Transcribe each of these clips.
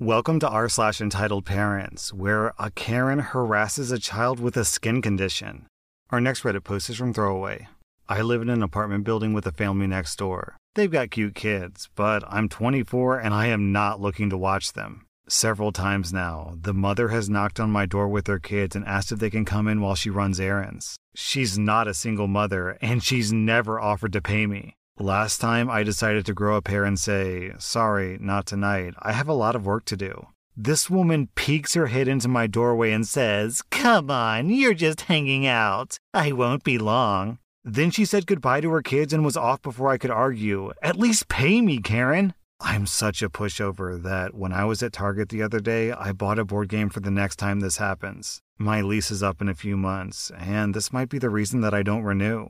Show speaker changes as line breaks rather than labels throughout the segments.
Welcome to r slash entitled parents, where a Karen harasses a child with a skin condition. Our next Reddit post is from Throwaway. I live in an apartment building with a family next door. They've got cute kids, but I'm 24 and I am not looking to watch them. Several times now, the mother has knocked on my door with her kids and asked if they can come in while she runs errands. She's not a single mother, and she's never offered to pay me. Last time I decided to grow a pair and say, sorry, not tonight. I have a lot of work to do. This woman peeks her head into my doorway and says, Come on, you're just hanging out. I won't be long. Then she said goodbye to her kids and was off before I could argue. At least pay me, Karen. I'm such a pushover that when I was at Target the other day, I bought a board game for the next time this happens. My lease is up in a few months, and this might be the reason that I don't renew.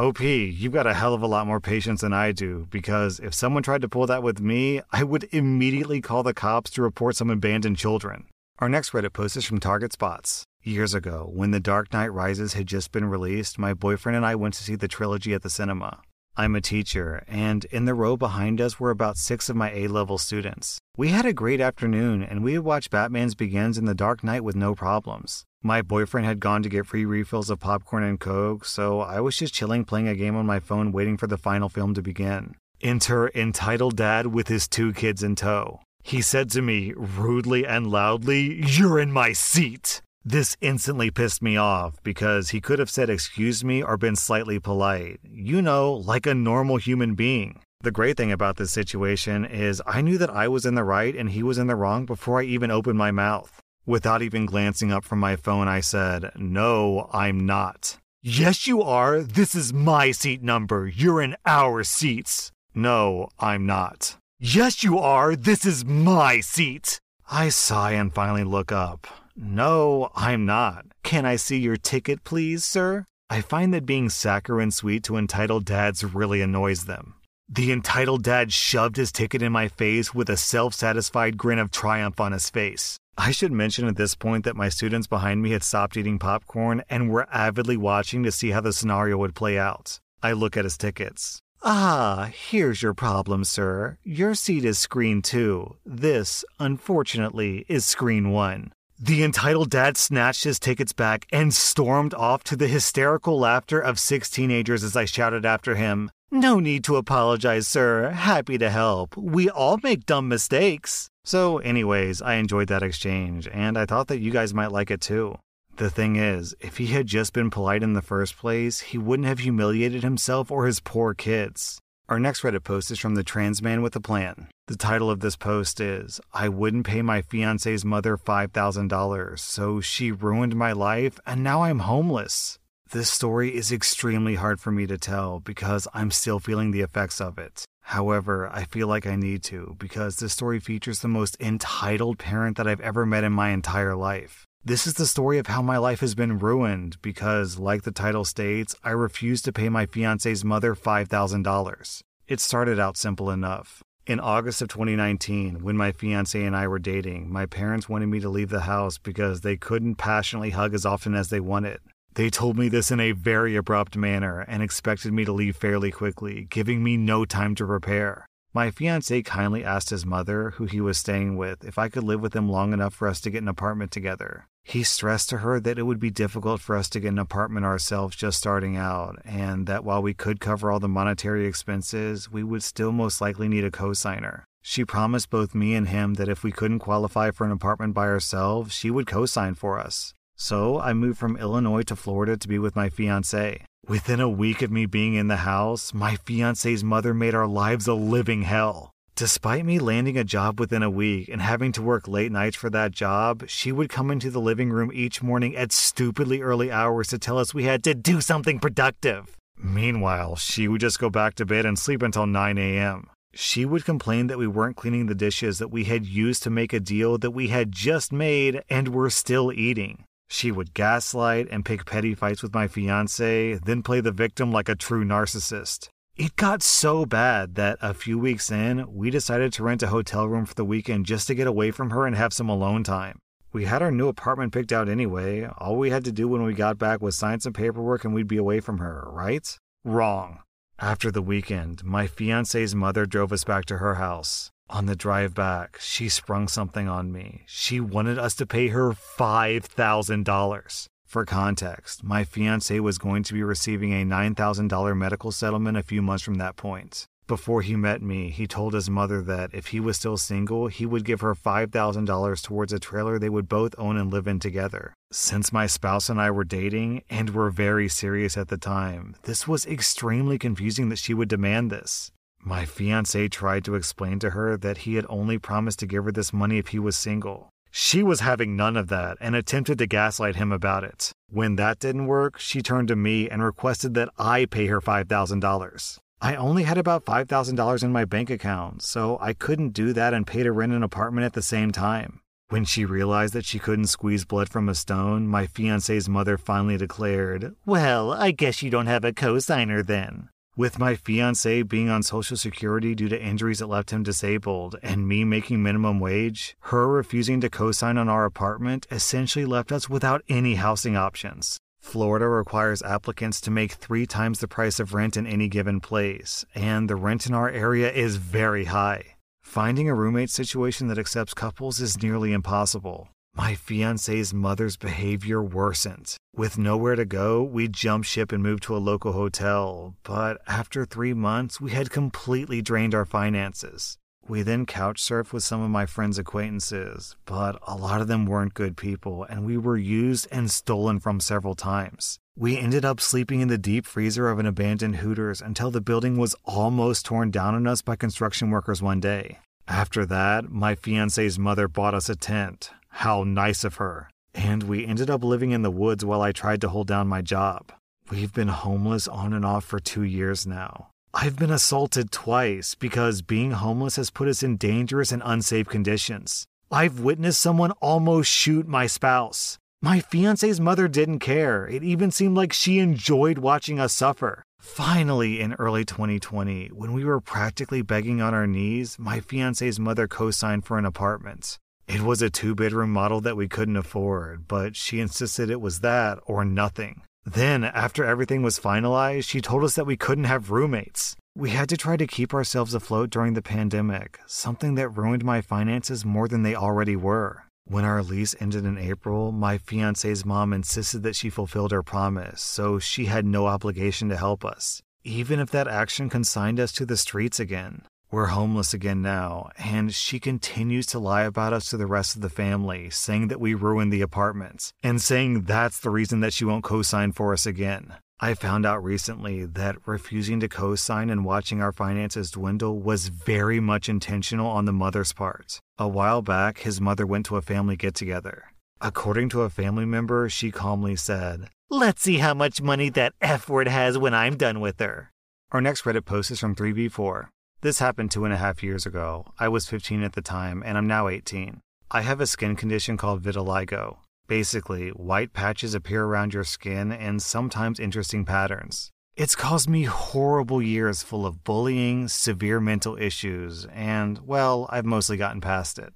OP, you've got a hell of a lot more patience than I do because if someone tried to pull that with me, I would immediately call the cops to report some abandoned children. Our next Reddit post is from Target Spots. Years ago, when The Dark Knight Rises had just been released, my boyfriend and I went to see the trilogy at the cinema. I'm a teacher, and in the row behind us were about six of my A level students. We had a great afternoon, and we watched Batman's Begins and The Dark Knight with no problems. My boyfriend had gone to get free refills of popcorn and Coke, so I was just chilling playing a game on my phone waiting for the final film to begin. Enter entitled dad with his two kids in tow. He said to me rudely and loudly, You're in my seat! This instantly pissed me off because he could have said excuse me or been slightly polite. You know, like a normal human being. The great thing about this situation is I knew that I was in the right and he was in the wrong before I even opened my mouth. Without even glancing up from my phone, I said, No, I'm not. Yes, you are. This is my seat number. You're in our seats. No, I'm not. Yes, you are. This is my seat. I sigh and finally look up. No, I'm not. Can I see your ticket, please, sir? I find that being saccharine sweet to entitled dads really annoys them. The entitled dad shoved his ticket in my face with a self satisfied grin of triumph on his face. I should mention at this point that my students behind me had stopped eating popcorn and were avidly watching to see how the scenario would play out. I look at his tickets. Ah, here's your problem, sir. Your seat is screen two. This, unfortunately, is screen one. The entitled dad snatched his tickets back and stormed off to the hysterical laughter of six teenagers as I shouted after him, No need to apologize, sir. Happy to help. We all make dumb mistakes. So, anyways, I enjoyed that exchange, and I thought that you guys might like it too. The thing is, if he had just been polite in the first place, he wouldn't have humiliated himself or his poor kids. Our next Reddit post is from the trans man with a plan. The title of this post is I wouldn't pay my fiance's mother $5,000, so she ruined my life and now I'm homeless. This story is extremely hard for me to tell because I'm still feeling the effects of it. However, I feel like I need to because this story features the most entitled parent that I've ever met in my entire life. This is the story of how my life has been ruined because, like the title states, I refused to pay my fiance's mother $5,000. It started out simple enough. In August of 2019, when my fiance and I were dating, my parents wanted me to leave the house because they couldn't passionately hug as often as they wanted. They told me this in a very abrupt manner and expected me to leave fairly quickly, giving me no time to prepare. My fiance kindly asked his mother, who he was staying with, if I could live with him long enough for us to get an apartment together. He stressed to her that it would be difficult for us to get an apartment ourselves just starting out, and that while we could cover all the monetary expenses, we would still most likely need a cosigner. She promised both me and him that if we couldn't qualify for an apartment by ourselves, she would cosign for us. So I moved from Illinois to Florida to be with my fiance. Within a week of me being in the house, my fiance's mother made our lives a living hell. Despite me landing a job within a week and having to work late nights for that job, she would come into the living room each morning at stupidly early hours to tell us we had to do something productive. Meanwhile, she would just go back to bed and sleep until 9 a.m. She would complain that we weren't cleaning the dishes that we had used to make a deal that we had just made and were still eating. She would gaslight and pick petty fights with my fiance, then play the victim like a true narcissist. It got so bad that a few weeks in, we decided to rent a hotel room for the weekend just to get away from her and have some alone time. We had our new apartment picked out anyway. All we had to do when we got back was sign some paperwork and we'd be away from her, right? Wrong. After the weekend, my fiance's mother drove us back to her house. On the drive back, she sprung something on me. She wanted us to pay her $5,000. For context, my fiance was going to be receiving a $9,000 medical settlement a few months from that point. Before he met me, he told his mother that if he was still single, he would give her $5,000 towards a trailer they would both own and live in together. Since my spouse and I were dating and were very serious at the time, this was extremely confusing that she would demand this. My fiance tried to explain to her that he had only promised to give her this money if he was single. She was having none of that and attempted to gaslight him about it. When that didn't work, she turned to me and requested that I pay her $5,000. I only had about $5,000 in my bank account, so I couldn't do that and pay to rent an apartment at the same time. When she realized that she couldn't squeeze blood from a stone, my fiance's mother finally declared, Well, I guess you don't have a cosigner then. With my fiance being on Social Security due to injuries that left him disabled and me making minimum wage, her refusing to co sign on our apartment essentially left us without any housing options. Florida requires applicants to make three times the price of rent in any given place, and the rent in our area is very high. Finding a roommate situation that accepts couples is nearly impossible. My fiance's mother's behavior worsened. With nowhere to go, we jumped ship and moved to a local hotel, but after three months, we had completely drained our finances. We then couch surfed with some of my friends' acquaintances, but a lot of them weren't good people, and we were used and stolen from several times. We ended up sleeping in the deep freezer of an abandoned Hooters until the building was almost torn down on us by construction workers one day. After that, my fiance's mother bought us a tent. How nice of her. And we ended up living in the woods while I tried to hold down my job. We've been homeless on and off for two years now. I've been assaulted twice because being homeless has put us in dangerous and unsafe conditions. I've witnessed someone almost shoot my spouse. My fiance's mother didn't care. It even seemed like she enjoyed watching us suffer. Finally, in early 2020, when we were practically begging on our knees, my fiance's mother co signed for an apartment. It was a two bedroom model that we couldn't afford, but she insisted it was that or nothing. Then, after everything was finalized, she told us that we couldn't have roommates. We had to try to keep ourselves afloat during the pandemic, something that ruined my finances more than they already were. When our lease ended in April, my fiance's mom insisted that she fulfilled her promise, so she had no obligation to help us, even if that action consigned us to the streets again. We're homeless again now, and she continues to lie about us to the rest of the family, saying that we ruined the apartments, and saying that's the reason that she won't co sign for us again. I found out recently that refusing to co sign and watching our finances dwindle was very much intentional on the mother's part. A while back, his mother went to a family get together. According to a family member, she calmly said, Let's see how much money that F word has when I'm done with her. Our next Reddit post is from 3v4. This happened two and a half years ago. I was 15 at the time, and I'm now 18. I have a skin condition called vitiligo. Basically, white patches appear around your skin in sometimes interesting patterns. It's caused me horrible years full of bullying, severe mental issues, and, well, I've mostly gotten past it.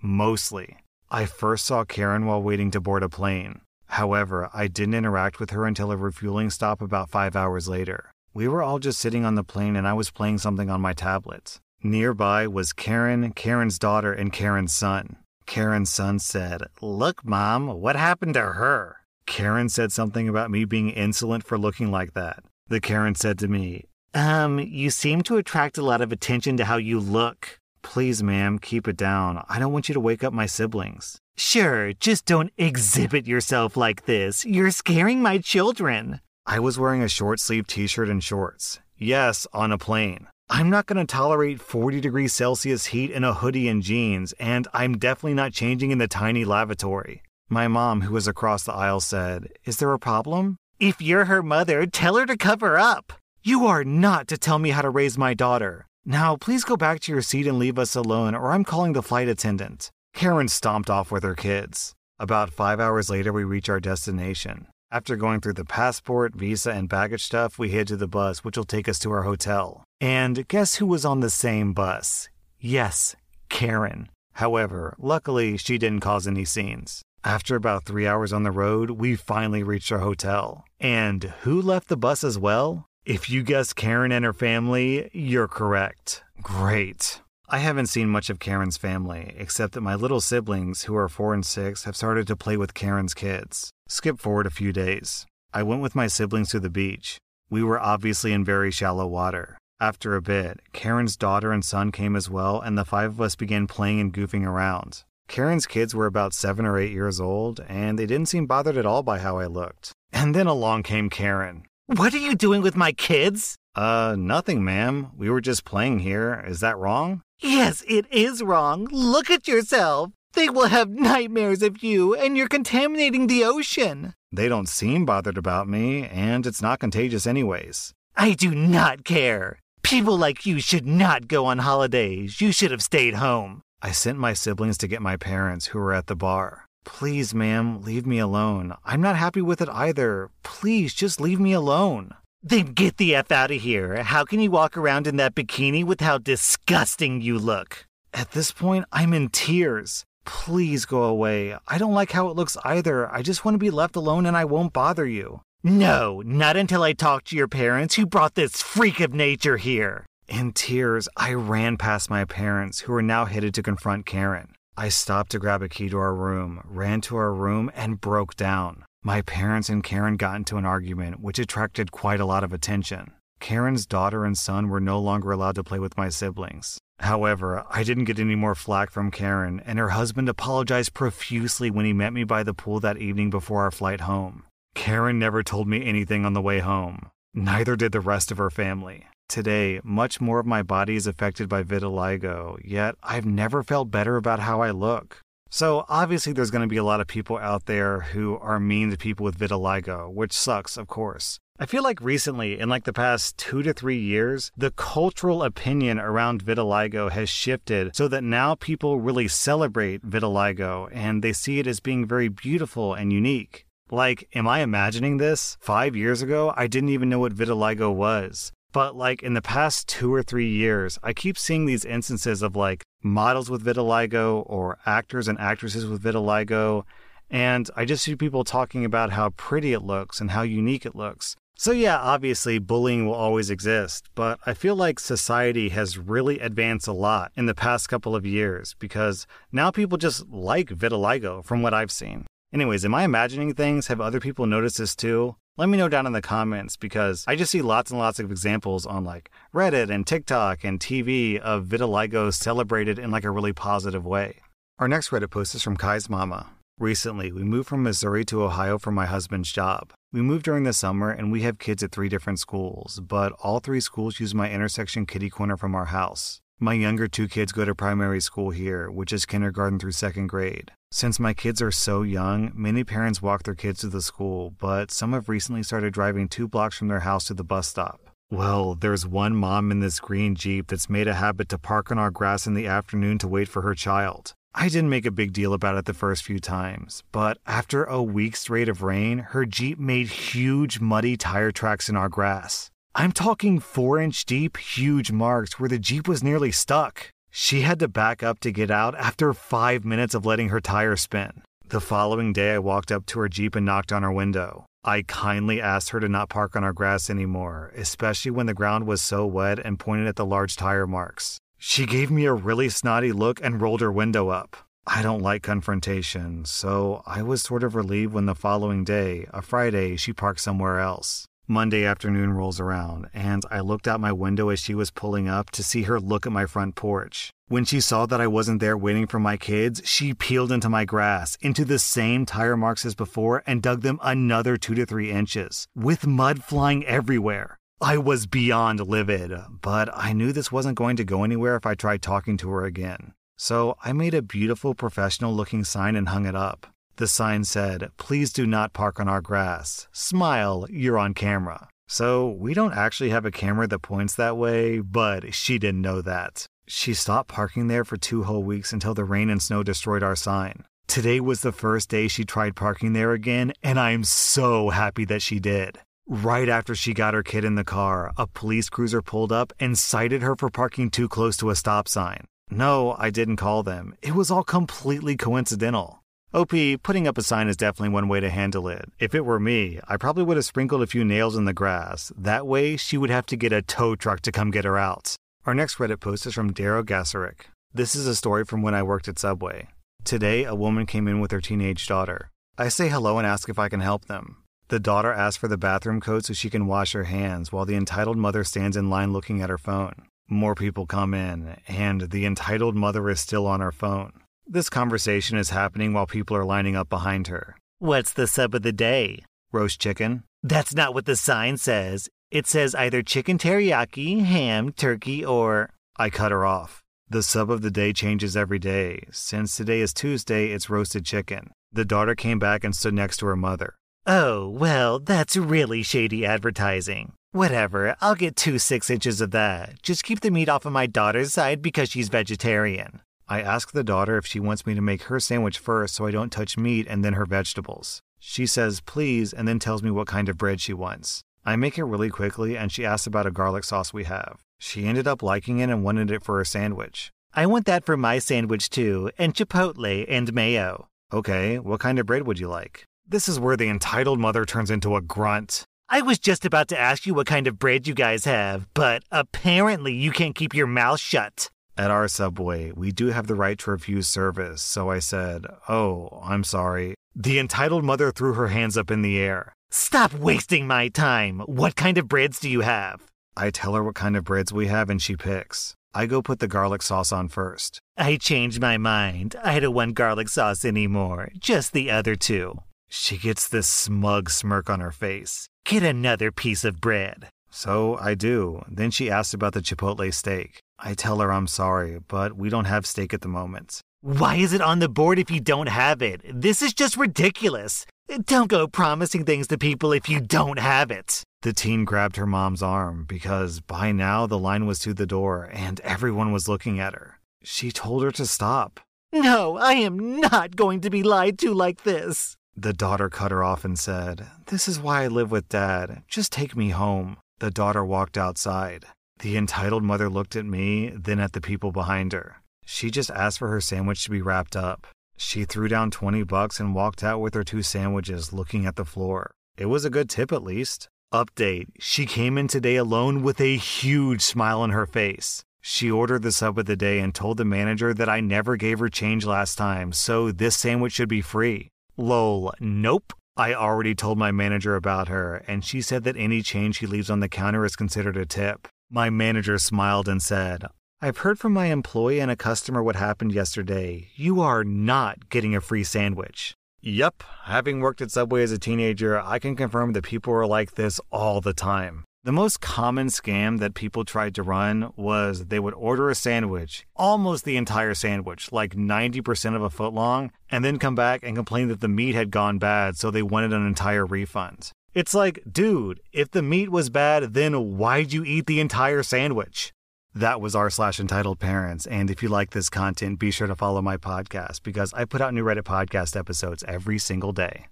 Mostly. I first saw Karen while waiting to board a plane. However, I didn't interact with her until a refueling stop about five hours later. We were all just sitting on the plane and I was playing something on my tablet. Nearby was Karen, Karen's daughter, and Karen's son. Karen's son said, Look, Mom, what happened to her? Karen said something about me being insolent for looking like that. The Karen said to me, Um, you seem to attract a lot of attention to how you look. Please, ma'am, keep it down. I don't want you to wake up my siblings. Sure, just don't exhibit yourself like this. You're scaring my children. I was wearing a short sleeved t shirt and shorts. Yes, on a plane. I'm not going to tolerate 40 degrees Celsius heat in a hoodie and jeans, and I'm definitely not changing in the tiny lavatory. My mom, who was across the aisle, said, Is there a problem? If you're her mother, tell her to cover up. You are not to tell me how to raise my daughter. Now, please go back to your seat and leave us alone, or I'm calling the flight attendant. Karen stomped off with her kids. About five hours later, we reach our destination. After going through the passport, visa, and baggage stuff, we head to the bus, which will take us to our hotel. And guess who was on the same bus? Yes, Karen. However, luckily, she didn't cause any scenes. After about three hours on the road, we finally reached our hotel. And who left the bus as well? If you guessed Karen and her family, you're correct. Great. I haven't seen much of Karen's family, except that my little siblings, who are four and six, have started to play with Karen's kids. Skip forward a few days. I went with my siblings to the beach. We were obviously in very shallow water. After a bit, Karen's daughter and son came as well, and the five of us began playing and goofing around. Karen's kids were about seven or eight years old, and they didn't seem bothered at all by how I looked. And then along came Karen.
What are you doing with my kids?
Uh, nothing, ma'am. We were just playing here. Is that wrong?
Yes, it is wrong. Look at yourself. They will have nightmares of you, and you're contaminating the ocean.
They don't seem bothered about me, and it's not contagious, anyways.
I do not care. People like you should not go on holidays. You should have stayed home.
I sent my siblings to get my parents, who were at the bar. Please, ma'am, leave me alone. I'm not happy with it either. Please, just leave me alone.
Then get the F out of here. How can you walk around in that bikini with how disgusting you look?
At this point, I'm in tears. Please go away. I don't like how it looks either. I just want to be left alone and I won't bother you.
No, not until I talk to your parents who brought this freak of nature here.
In tears, I ran past my parents, who were now headed to confront Karen. I stopped to grab a key to our room, ran to our room, and broke down. My parents and Karen got into an argument, which attracted quite a lot of attention. Karen's daughter and son were no longer allowed to play with my siblings. However, I didn't get any more flack from Karen, and her husband apologized profusely when he met me by the pool that evening before our flight home. Karen never told me anything on the way home. Neither did the rest of her family. Today, much more of my body is affected by vitiligo, yet I've never felt better about how I look. So, obviously, there's going to be a lot of people out there who are mean to people with vitiligo, which sucks, of course. I feel like recently, in like the past two to three years, the cultural opinion around vitiligo has shifted so that now people really celebrate vitiligo and they see it as being very beautiful and unique. Like, am I imagining this? Five years ago, I didn't even know what vitiligo was. But like in the past two or three years, I keep seeing these instances of like models with vitiligo or actors and actresses with vitiligo. And I just see people talking about how pretty it looks and how unique it looks. So, yeah, obviously, bullying will always exist, but I feel like society has really advanced a lot in the past couple of years because now people just like vitiligo from what I've seen. Anyways, am I imagining things? Have other people noticed this too? Let me know down in the comments because I just see lots and lots of examples on like Reddit and TikTok and TV of vitiligo celebrated in like a really positive way. Our next Reddit post is from Kai's mama. Recently, we moved from Missouri to Ohio for my husband's job. We moved during the summer and we have kids at three different schools, but all three schools use my intersection kitty corner from our house. My younger two kids go to primary school here, which is kindergarten through second grade. Since my kids are so young, many parents walk their kids to the school, but some have recently started driving two blocks from their house to the bus stop. Well, there's one mom in this green Jeep that's made a habit to park on our grass in the afternoon to wait for her child. I didn't make a big deal about it the first few times, but after a week straight of rain, her Jeep made huge muddy tire tracks in our grass. I'm talking four inch deep, huge marks where the Jeep was nearly stuck. She had to back up to get out after five minutes of letting her tire spin. The following day, I walked up to her Jeep and knocked on her window. I kindly asked her to not park on our grass anymore, especially when the ground was so wet and pointed at the large tire marks. She gave me a really snotty look and rolled her window up. I don't like confrontation, so I was sort of relieved when the following day, a Friday, she parked somewhere else. Monday afternoon rolls around, and I looked out my window as she was pulling up to see her look at my front porch. When she saw that I wasn't there waiting for my kids, she peeled into my grass, into the same tire marks as before, and dug them another two to three inches, with mud flying everywhere. I was beyond livid, but I knew this wasn't going to go anywhere if I tried talking to her again. So I made a beautiful professional looking sign and hung it up. The sign said, Please do not park on our grass. Smile, you're on camera. So we don't actually have a camera that points that way, but she didn't know that. She stopped parking there for two whole weeks until the rain and snow destroyed our sign. Today was the first day she tried parking there again, and I'm so happy that she did. Right after she got her kid in the car, a police cruiser pulled up and cited her for parking too close to a stop sign. No, I didn't call them. It was all completely coincidental. OP, putting up a sign is definitely one way to handle it. If it were me, I probably would have sprinkled a few nails in the grass. That way, she would have to get a tow truck to come get her out. Our next Reddit post is from Darrow Gasserick. This is a story from when I worked at Subway. Today, a woman came in with her teenage daughter. I say hello and ask if I can help them. The daughter asks for the bathroom code so she can wash her hands while the entitled mother stands in line looking at her phone. More people come in, and the entitled mother is still on her phone. This conversation is happening while people are lining up behind her.
What's the sub of the day?
Roast chicken?
That's not what the sign says. It says either chicken teriyaki, ham, turkey, or.
I cut her off. The sub of the day changes every day. Since today is Tuesday, it's roasted chicken. The daughter came back and stood next to her mother.
Oh, well, that's really shady advertising. Whatever, I'll get two six inches of that. Just keep the meat off of my daughter's side because she's vegetarian.
I ask the daughter if she wants me to make her sandwich first so I don't touch meat and then her vegetables. She says please and then tells me what kind of bread she wants. I make it really quickly and she asks about a garlic sauce we have. She ended up liking it and wanted it for her sandwich.
I want that for my sandwich too, and chipotle and mayo.
Okay, what kind of bread would you like? This is where the entitled mother turns into a grunt.
I was just about to ask you what kind of bread you guys have, but apparently you can't keep your mouth shut.
At our subway, we do have the right to refuse service, so I said, Oh, I'm sorry. The entitled mother threw her hands up in the air.
Stop wasting my time. What kind of breads do you have?
I tell her what kind of breads we have and she picks. I go put the garlic sauce on first.
I changed my mind. I don't want garlic sauce anymore, just the other two.
She gets this smug smirk on her face.
Get another piece of bread.
So I do. Then she asks about the chipotle steak. I tell her I'm sorry, but we don't have steak at the moment.
Why is it on the board if you don't have it? This is just ridiculous. Don't go promising things to people if you don't have it.
The teen grabbed her mom's arm because by now the line was to the door and everyone was looking at her. She told her to stop.
No, I am not going to be lied to like this.
The daughter cut her off and said, This is why I live with dad. Just take me home. The daughter walked outside. The entitled mother looked at me, then at the people behind her. She just asked for her sandwich to be wrapped up. She threw down 20 bucks and walked out with her two sandwiches looking at the floor. It was a good tip at least. Update She came in today alone with a huge smile on her face. She ordered the sub of the day and told the manager that I never gave her change last time, so this sandwich should be free. Lol, nope. I already told my manager about her, and she said that any change she leaves on the counter is considered a tip. My manager smiled and said, I've heard from my employee and a customer what happened yesterday. You are not getting a free sandwich. Yep, having worked at Subway as a teenager, I can confirm that people are like this all the time. The most common scam that people tried to run was they would order a sandwich, almost the entire sandwich, like 90% of a foot long, and then come back and complain that the meat had gone bad, so they wanted an entire refund. It's like, dude, if the meat was bad, then why'd you eat the entire sandwich? That was r slash entitled parents. And if you like this content, be sure to follow my podcast because I put out new Reddit podcast episodes every single day.